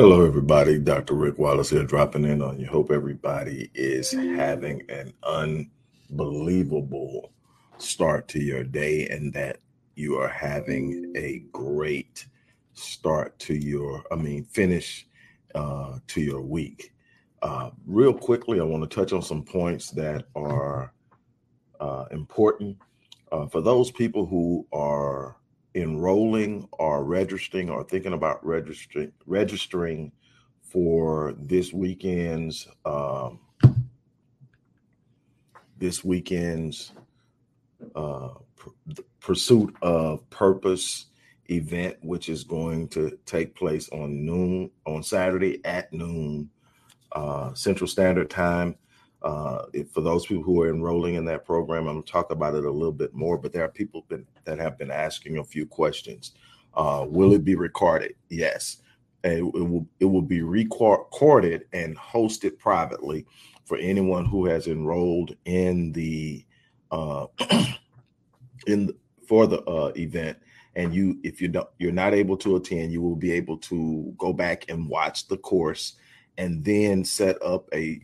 Hello, everybody. Dr. Rick Wallace here, dropping in on you. Hope everybody is having an unbelievable start to your day and that you are having a great start to your, I mean, finish uh, to your week. Uh, real quickly, I want to touch on some points that are uh, important uh, for those people who are enrolling or registering or thinking about registering registering for this weekend's um, this weekend's uh, pr- pursuit of purpose event, which is going to take place on noon on Saturday at noon uh, Central Standard Time. Uh, for those people who are enrolling in that program, I'm going to talk about it a little bit more. But there are people that, that have been asking a few questions. Uh, will it be recorded? Yes, it, it will. It will be recorded and hosted privately for anyone who has enrolled in the uh, in for the uh, event. And you, if you don't, you're not able to attend, you will be able to go back and watch the course, and then set up a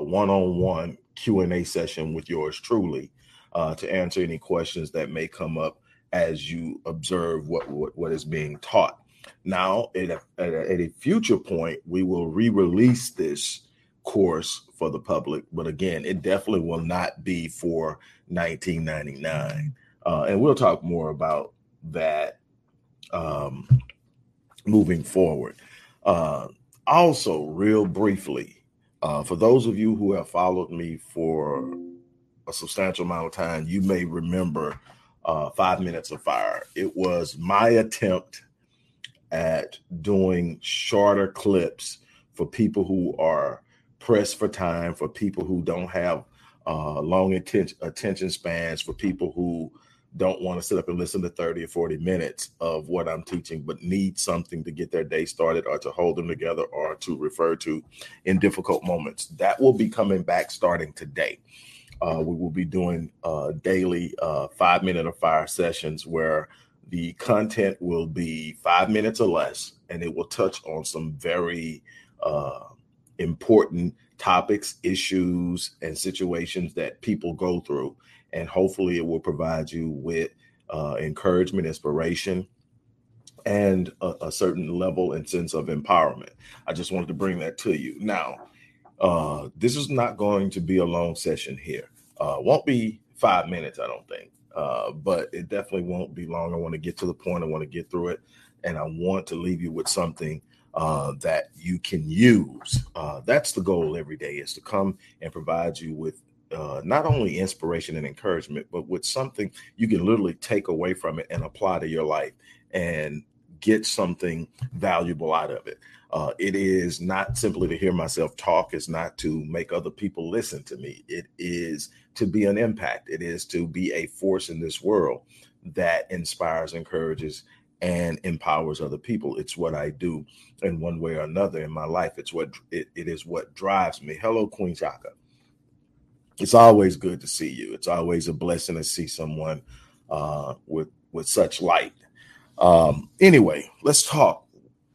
one-on-one Q&A session with yours truly uh, to answer any questions that may come up as you observe what what, what is being taught. Now, at a, at a, at a future point, we will re-release this course for the public, but again, it definitely will not be for 1999. Uh, and we'll talk more about that um, moving forward. Uh, also, real briefly, uh, for those of you who have followed me for a substantial amount of time, you may remember uh, Five Minutes of Fire. It was my attempt at doing shorter clips for people who are pressed for time, for people who don't have uh, long attention, attention spans, for people who don't want to sit up and listen to 30 or 40 minutes of what I'm teaching, but need something to get their day started or to hold them together or to refer to in difficult moments. That will be coming back starting today. Uh, we will be doing uh, daily uh, five minute of fire sessions where the content will be five minutes or less, and it will touch on some very uh, important topics, issues, and situations that people go through and hopefully it will provide you with uh, encouragement, inspiration, and a, a, certain level and sense of empowerment. I just wanted to bring that to you. Now, uh, this is not going to be a long session here. Uh, won't be five minutes, I don't think, uh, but it definitely won't be long. I want to get to the point. I want to get through it, and I want to leave you with something uh, that you can use. Uh, that's the goal every day is to come and provide you with uh, not only inspiration and encouragement, but with something you can literally take away from it and apply to your life and get something valuable out of it. Uh, it is not simply to hear myself talk, it's not to make other people listen to me. It is to be an impact, it is to be a force in this world that inspires, encourages, and empowers other people. It's what I do in one way or another in my life. It's what it, it is what drives me. Hello, Queen Chaka it's always good to see you. It's always a blessing to see someone uh, with with such light. Um, anyway, let's talk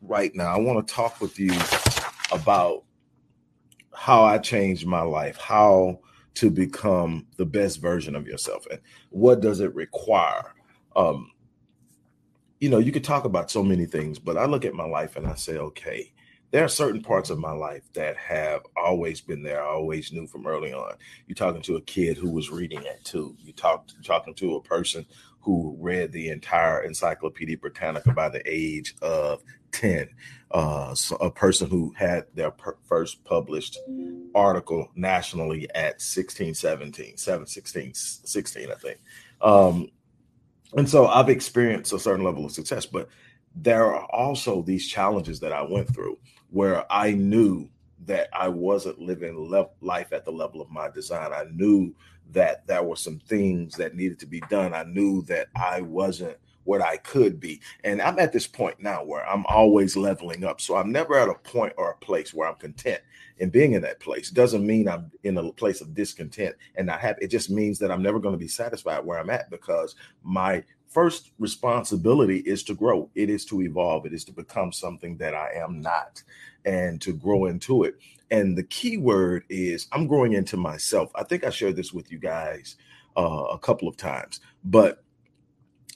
right now. I want to talk with you about how I changed my life, how to become the best version of yourself, and what does it require. Um, you know, you could talk about so many things, but I look at my life and I say, okay, there are certain parts of my life that have always been there. I always knew from early on. You're talking to a kid who was reading at two. You talked talking to a person who read the entire Encyclopedia Britannica by the age of 10. Uh, so a person who had their per- first published article nationally at 16, 17, 7, 16, 16, I think. Um, and so I've experienced a certain level of success, but there are also these challenges that I went through where I knew that I wasn't living life at the level of my design. I knew that there were some things that needed to be done. I knew that I wasn't what I could be. And I'm at this point now where I'm always leveling up. So I'm never at a point or a place where I'm content. And being in that place doesn't mean I'm in a place of discontent and not happy. It just means that I'm never going to be satisfied where I'm at because my first responsibility is to grow. It is to evolve. It is to become something that I am not and to grow into it. And the key word is I'm growing into myself. I think I shared this with you guys uh, a couple of times, but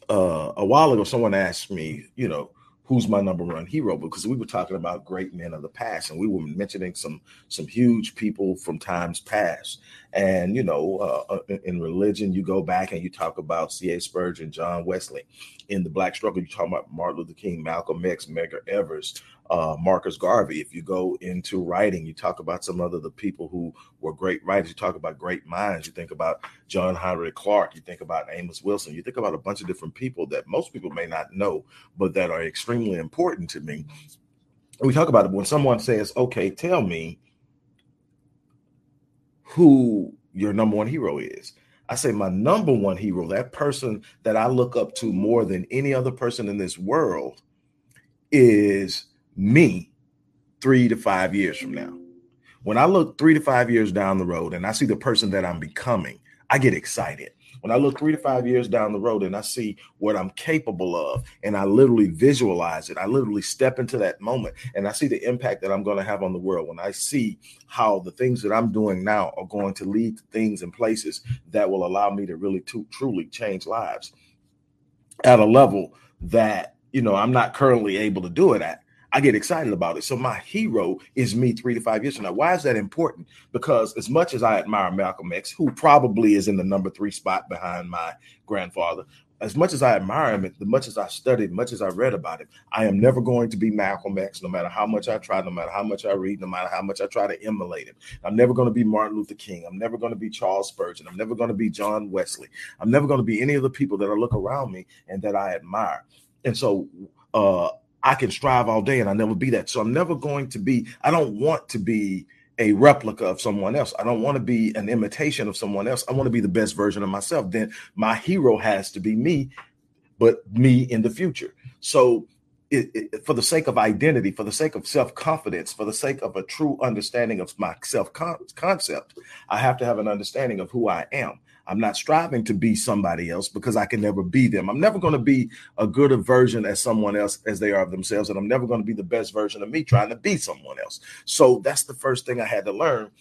uh, a while ago, someone asked me, you know, who's my number one hero? Because we were talking about great men of the past and we were mentioning some some huge people from times past. And you know uh, uh in religion you go back and you talk about ca spurgeon john wesley. In the black struggle you talk about martin luther king malcolm x medgar evers uh, Marcus Garvey. If you go into writing, you talk about some other the people who were great writers. You talk about great minds. You think about John Henrik Clarke. You think about Amos Wilson. You think about a bunch of different people that most people may not know, but that are extremely important to me. And we talk about it when someone says, "Okay, tell me who your number one hero is." I say my number one hero, that person that I look up to more than any other person in this world, is me three to five years from now. When I look three to five years down the road and I see the person that I'm becoming, I get excited. When I look three to five years down the road and I see what I'm capable of, and I literally visualize it, I literally step into that moment and I see the impact that I'm going to have on the world. When I see how the things that I'm doing now are going to lead to things and places that will allow me to really to, truly change lives at a level that, you know, I'm not currently able to do it at. I get excited about it. So my hero is me three to five years from now. Why is that important? Because as much as I admire Malcolm X, who probably is in the number three spot behind my grandfather, as much as I admire him, as much as I studied, much as I read about him, I am never going to be Malcolm X, no matter how much I try, no matter how much I read, no matter how much I try to emulate him. I'm never going to be Martin Luther King. I'm never going to be Charles Spurgeon. I'm never going to be John Wesley. I'm never going to be any of the people that I look around me and that I admire. And so, uh, I can strive all day and I never be that. So I'm never going to be, I don't want to be a replica of someone else. I don't want to be an imitation of someone else. I want to be the best version of myself. Then my hero has to be me, but me in the future. So it, it, for the sake of identity, for the sake of self confidence, for the sake of a true understanding of my self concept, I have to have an understanding of who I am. I'm not striving to be somebody else because I can never be them. I'm never going to be a good version as someone else as they are of themselves. And I'm never going to be the best version of me trying to be someone else. So that's the first thing I had to learn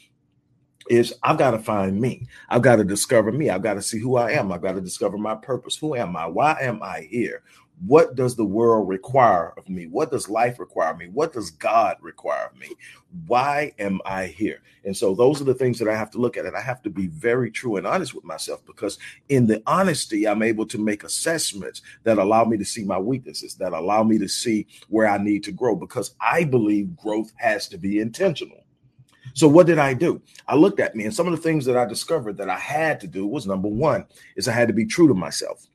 is I've got to find me. I've got to discover me. I've got to see who I am. I've got to discover my purpose. Who am I? Why am I here? What does the world require of me? What does life require of me? What does God require of me? Why am I here? And so those are the things that I have to look at. And I have to be very true and honest with myself because in the honesty, I'm able to make assessments that allow me to see my weaknesses, that allow me to see where I need to grow because I believe growth has to be intentional. So what did I do? I looked at me and some of the things that I discovered that I had to do was number one is I had to be true to myself.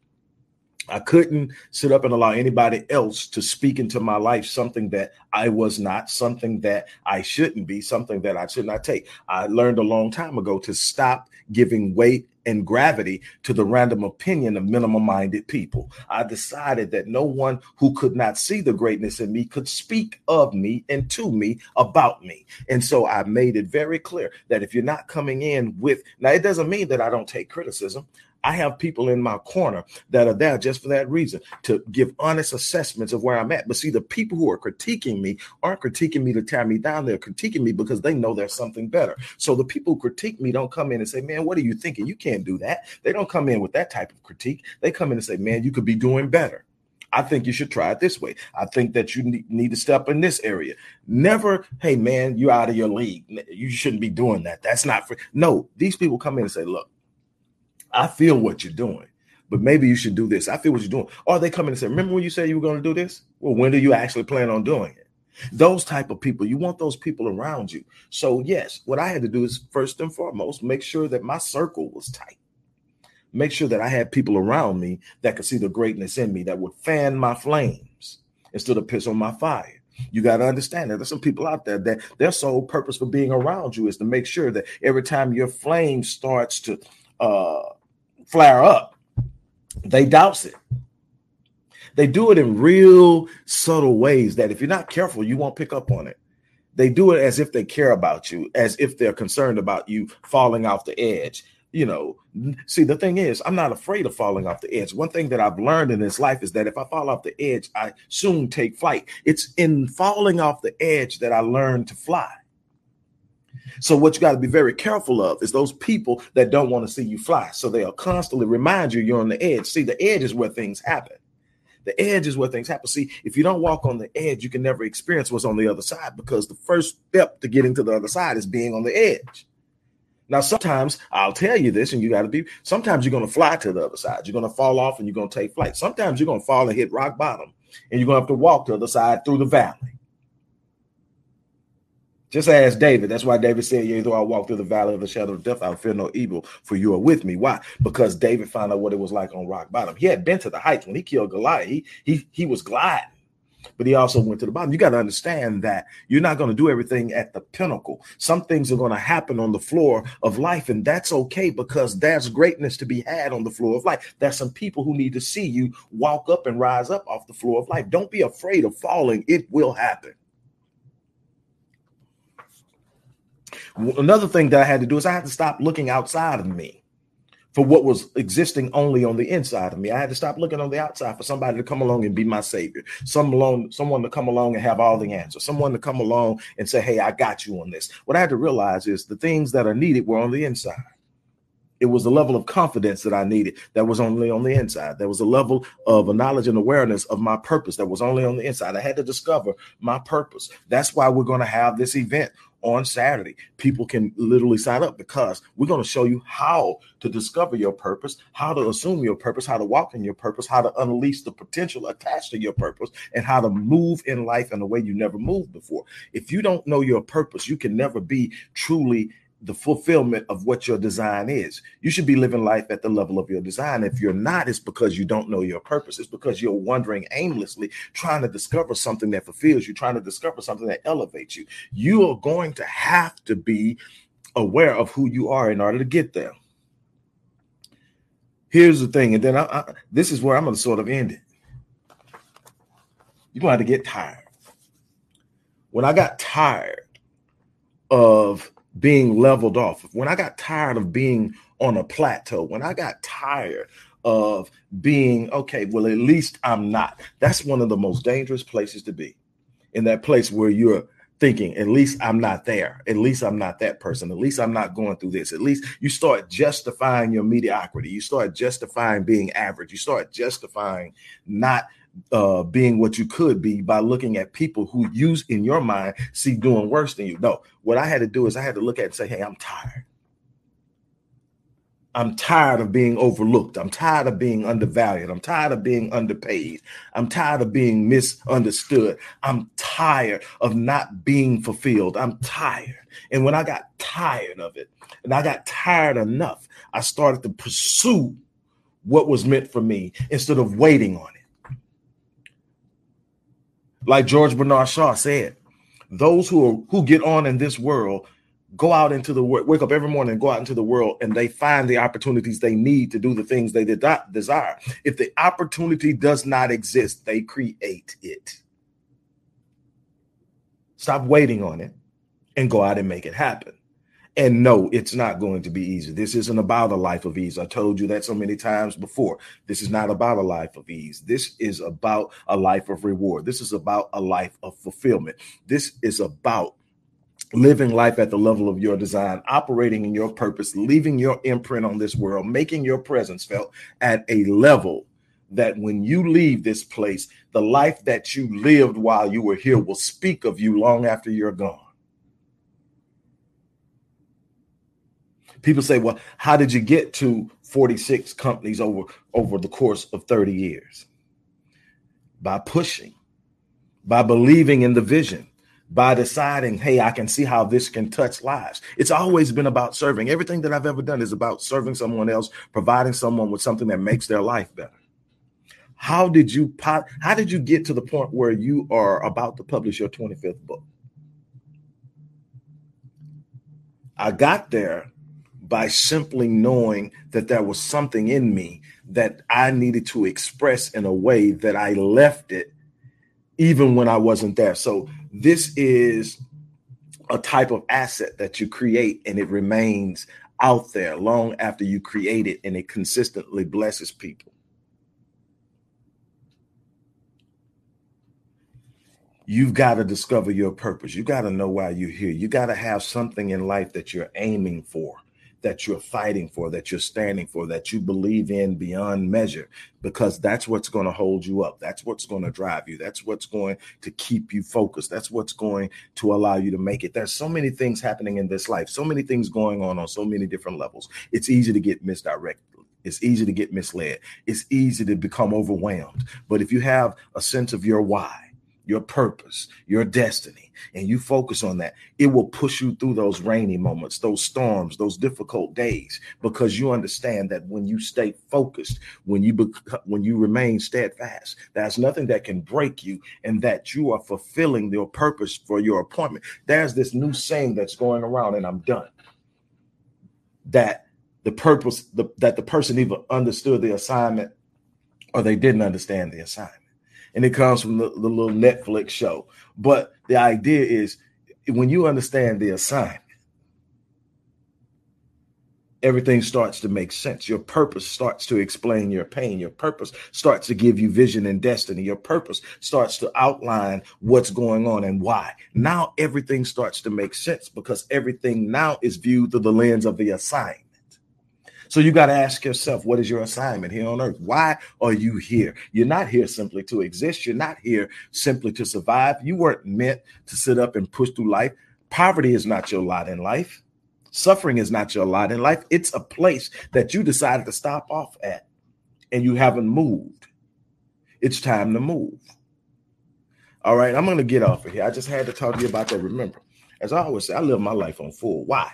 I couldn't sit up and allow anybody else to speak into my life something that I was not, something that I shouldn't be, something that I should not take. I learned a long time ago to stop giving weight and gravity to the random opinion of minimal minded people. I decided that no one who could not see the greatness in me could speak of me and to me about me. And so I made it very clear that if you're not coming in with, now it doesn't mean that I don't take criticism. I have people in my corner that are there just for that reason to give honest assessments of where I'm at. But see, the people who are critiquing me aren't critiquing me to tear me down. They're critiquing me because they know there's something better. So the people who critique me don't come in and say, Man, what are you thinking? You can't do that. They don't come in with that type of critique. They come in and say, Man, you could be doing better. I think you should try it this way. I think that you need to step in this area. Never, hey man, you're out of your league. You shouldn't be doing that. That's not for no. These people come in and say, look, I feel what you're doing, but maybe you should do this. I feel what you're doing. Or they come in and say, Remember when you said you were going to do this? Well, when do you actually plan on doing it? Those type of people, you want those people around you. So, yes, what I had to do is first and foremost make sure that my circle was tight. Make sure that I had people around me that could see the greatness in me that would fan my flames instead of piss on my fire. You got to understand that there's some people out there that their sole purpose for being around you is to make sure that every time your flame starts to uh, flare up, they douse it. They do it in real subtle ways that if you're not careful, you won't pick up on it. They do it as if they care about you, as if they're concerned about you falling off the edge. you know, see, the thing is, I'm not afraid of falling off the edge. One thing that I've learned in this life is that if I fall off the edge, I soon take flight. It's in falling off the edge that I learn to fly. So what you got to be very careful of is those people that don't want to see you fly. So they'll constantly remind you you're on the edge. See, the edge is where things happen. The edge is where things happen. See, if you don't walk on the edge, you can never experience what's on the other side because the first step to getting to the other side is being on the edge. Now, sometimes I'll tell you this, and you got to be. Sometimes you're going to fly to the other side. You're going to fall off, and you're going to take flight. Sometimes you're going to fall and hit rock bottom, and you're going to have to walk to the other side through the valley. Just ask David. That's why David said, Yea, though I walk through the valley of the shadow of death, I'll fear no evil, for you are with me. Why? Because David found out what it was like on rock bottom. He had been to the heights when he killed Goliath. He he, he was gliding, but he also went to the bottom. You got to understand that you're not going to do everything at the pinnacle. Some things are going to happen on the floor of life, and that's okay because there's greatness to be had on the floor of life. There's some people who need to see you walk up and rise up off the floor of life. Don't be afraid of falling, it will happen. Another thing that I had to do is I had to stop looking outside of me for what was existing only on the inside of me. I had to stop looking on the outside for somebody to come along and be my savior. Some alone, someone to come along and have all the answers. Someone to come along and say, "Hey, I got you on this." What I had to realize is the things that are needed were on the inside. It was the level of confidence that I needed that was only on the inside. There was a level of a knowledge and awareness of my purpose that was only on the inside. I had to discover my purpose. That's why we're going to have this event on Saturday. People can literally sign up because we're going to show you how to discover your purpose, how to assume your purpose, how to walk in your purpose, how to unleash the potential attached to your purpose, and how to move in life in a way you never moved before. If you don't know your purpose, you can never be truly the fulfillment of what your design is. You should be living life at the level of your design. If you're not, it's because you don't know your purpose. It's because you're wandering aimlessly, trying to discover something that fulfills you, trying to discover something that elevates you. You are going to have to be aware of who you are in order to get there. Here's the thing, and then I, I, this is where I'm going to sort of end it. You're going to have to get tired. When I got tired of being leveled off, when I got tired of being on a plateau, when I got tired of being, okay, well, at least I'm not, that's one of the most dangerous places to be. In that place where you're thinking, at least I'm not there. At least I'm not that person. At least I'm not going through this. At least you start justifying your mediocrity. You start justifying being average. You start justifying not uh, being what you could be by looking at people who use in your mind see doing worse than you. No, what I had to do is I had to look at and say, hey, I'm tired. I'm tired of being overlooked. I'm tired of being undervalued. I'm tired of being underpaid. I'm tired of being misunderstood. I'm tired of not being fulfilled. I'm tired. And when I got tired of it, and I got tired enough, I started to pursue what was meant for me instead of waiting on it. Like George Bernard Shaw said, those who are, who get on in this world go out into the world, wake up every morning and go out into the world and they find the opportunities they need to do the things they did not desire. If the opportunity does not exist, they create it. Stop waiting on it and go out and make it happen. And no, it's not going to be easy. This isn't about a life of ease. I told you that so many times before. This is not about a life of ease. This is about a life of reward. This is about a life of fulfillment. This is about living life at the level of your design, operating in your purpose, leaving your imprint on this world, making your presence felt at a level that when you leave this place, the life that you lived while you were here will speak of you long after you're gone. People say, well, how did you get to 46 companies over over the course of 30 years? By pushing, by believing in the vision, by deciding, hey, I can see how this can touch lives. It's always been about serving. Everything that I've ever done is about serving someone else, providing someone with something that makes their life better. How did you how did you get to the point where you are about to publish your 25th book? I got there by simply knowing that there was something in me that I needed to express in a way that I left it even when I wasn't there. So this is a type of asset that you create and it remains out there long after you create it and it consistently blesses people. You've got to discover your purpose. You got to know why you're here. You got to have something in life that you're aiming for that you're fighting for, that you're standing for, that you believe in beyond measure, because that's what's going to hold you up. That's what's going to drive you. That's what's going to keep you focused. That's what's going to allow you to make it. There's so many things happening in this life, so many things going on on so many different levels. It's easy to get misdirected. It's easy to get misled. It's easy to become overwhelmed. But if you have a sense of your why, your purpose, your destiny, and you focus on that, it will push you through those rainy moments, those storms, those difficult days, because you understand that when you stay focused, when you bec- when you remain steadfast, there's nothing that can break you, and that you are fulfilling your purpose for your appointment. There's this new saying that's going around, and I'm done. That the purpose, the, that the person either understood the assignment or they didn't understand the assignment and it comes from the, the little Netflix show. But the idea is when you understand the assignment, everything starts to make sense. Your purpose starts to explain your pain. Your purpose starts to give you vision and destiny. Your purpose starts to outline what's going on and why. Now everything starts to make sense because everything now is viewed through the lens of the assignment. So you got to ask yourself, what is your assignment here on earth? Why are you here? You're not here simply to exist. You're not here simply to survive. You weren't meant to sit up and push through life. Poverty is not your lot in life. Suffering is not your lot in life. It's a place that you decided to stop off at and you haven't moved. It's time to move. All right, I'm going to get off of here. I just had to talk to you about that. Remember, as I always say, I live my life on full. Why?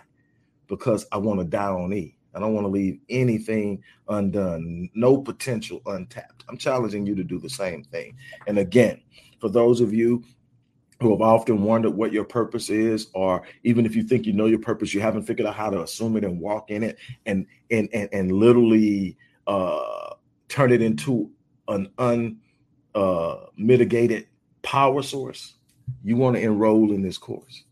Because I want to die on E. I don't want to leave anything undone, no potential untapped. I'm challenging you to do the same thing. And again, for those of you who have often wondered what your purpose is, or even if you think you know your purpose, you haven't figured out how to assume it and walk in it and and and, and literally uh, turn it into an unmitigated uh, power source, you want to enroll in this course.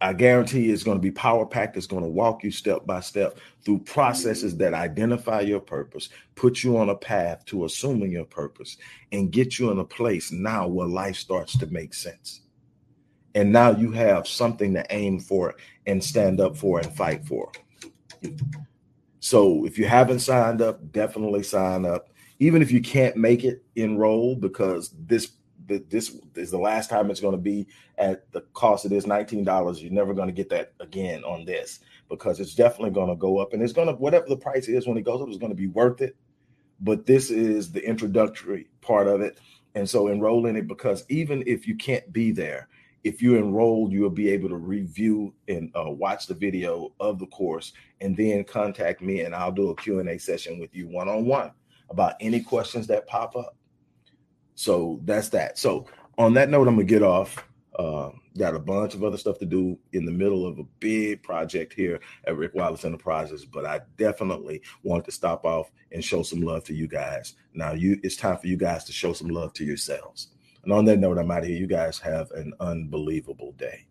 I guarantee it's going to be power packed. It's going to walk you step by step through processes that identify your purpose, put you on a path to assuming your purpose, and get you in a place now where life starts to make sense. And now you have something to aim for and stand up for and fight for. So if you haven't signed up, definitely sign up. Even if you can't make it, enroll because this this is the last time it's going to be at the cost of this $19. You're never going to get that again on this because it's definitely going to go up and it's going to, whatever the price is when it goes up, it's going to be worth it. But this is the introductory part of it. And so enroll in it because even if you can't be there, if you enroll, you'll be able to review and uh, watch the video of the course and then contact me and I'll do a Q&A session with you one-on-one about any questions that pop up. So that's that. So on that note, I'm gonna get off. Uh, got a bunch of other stuff to do in the middle of a big project here at Rick Wallace Enterprises, but I definitely want to stop off and show some love to you guys. Now, you it's time for you guys to show some love to yourselves. And on that note, I'm out of here. You guys have an unbelievable day.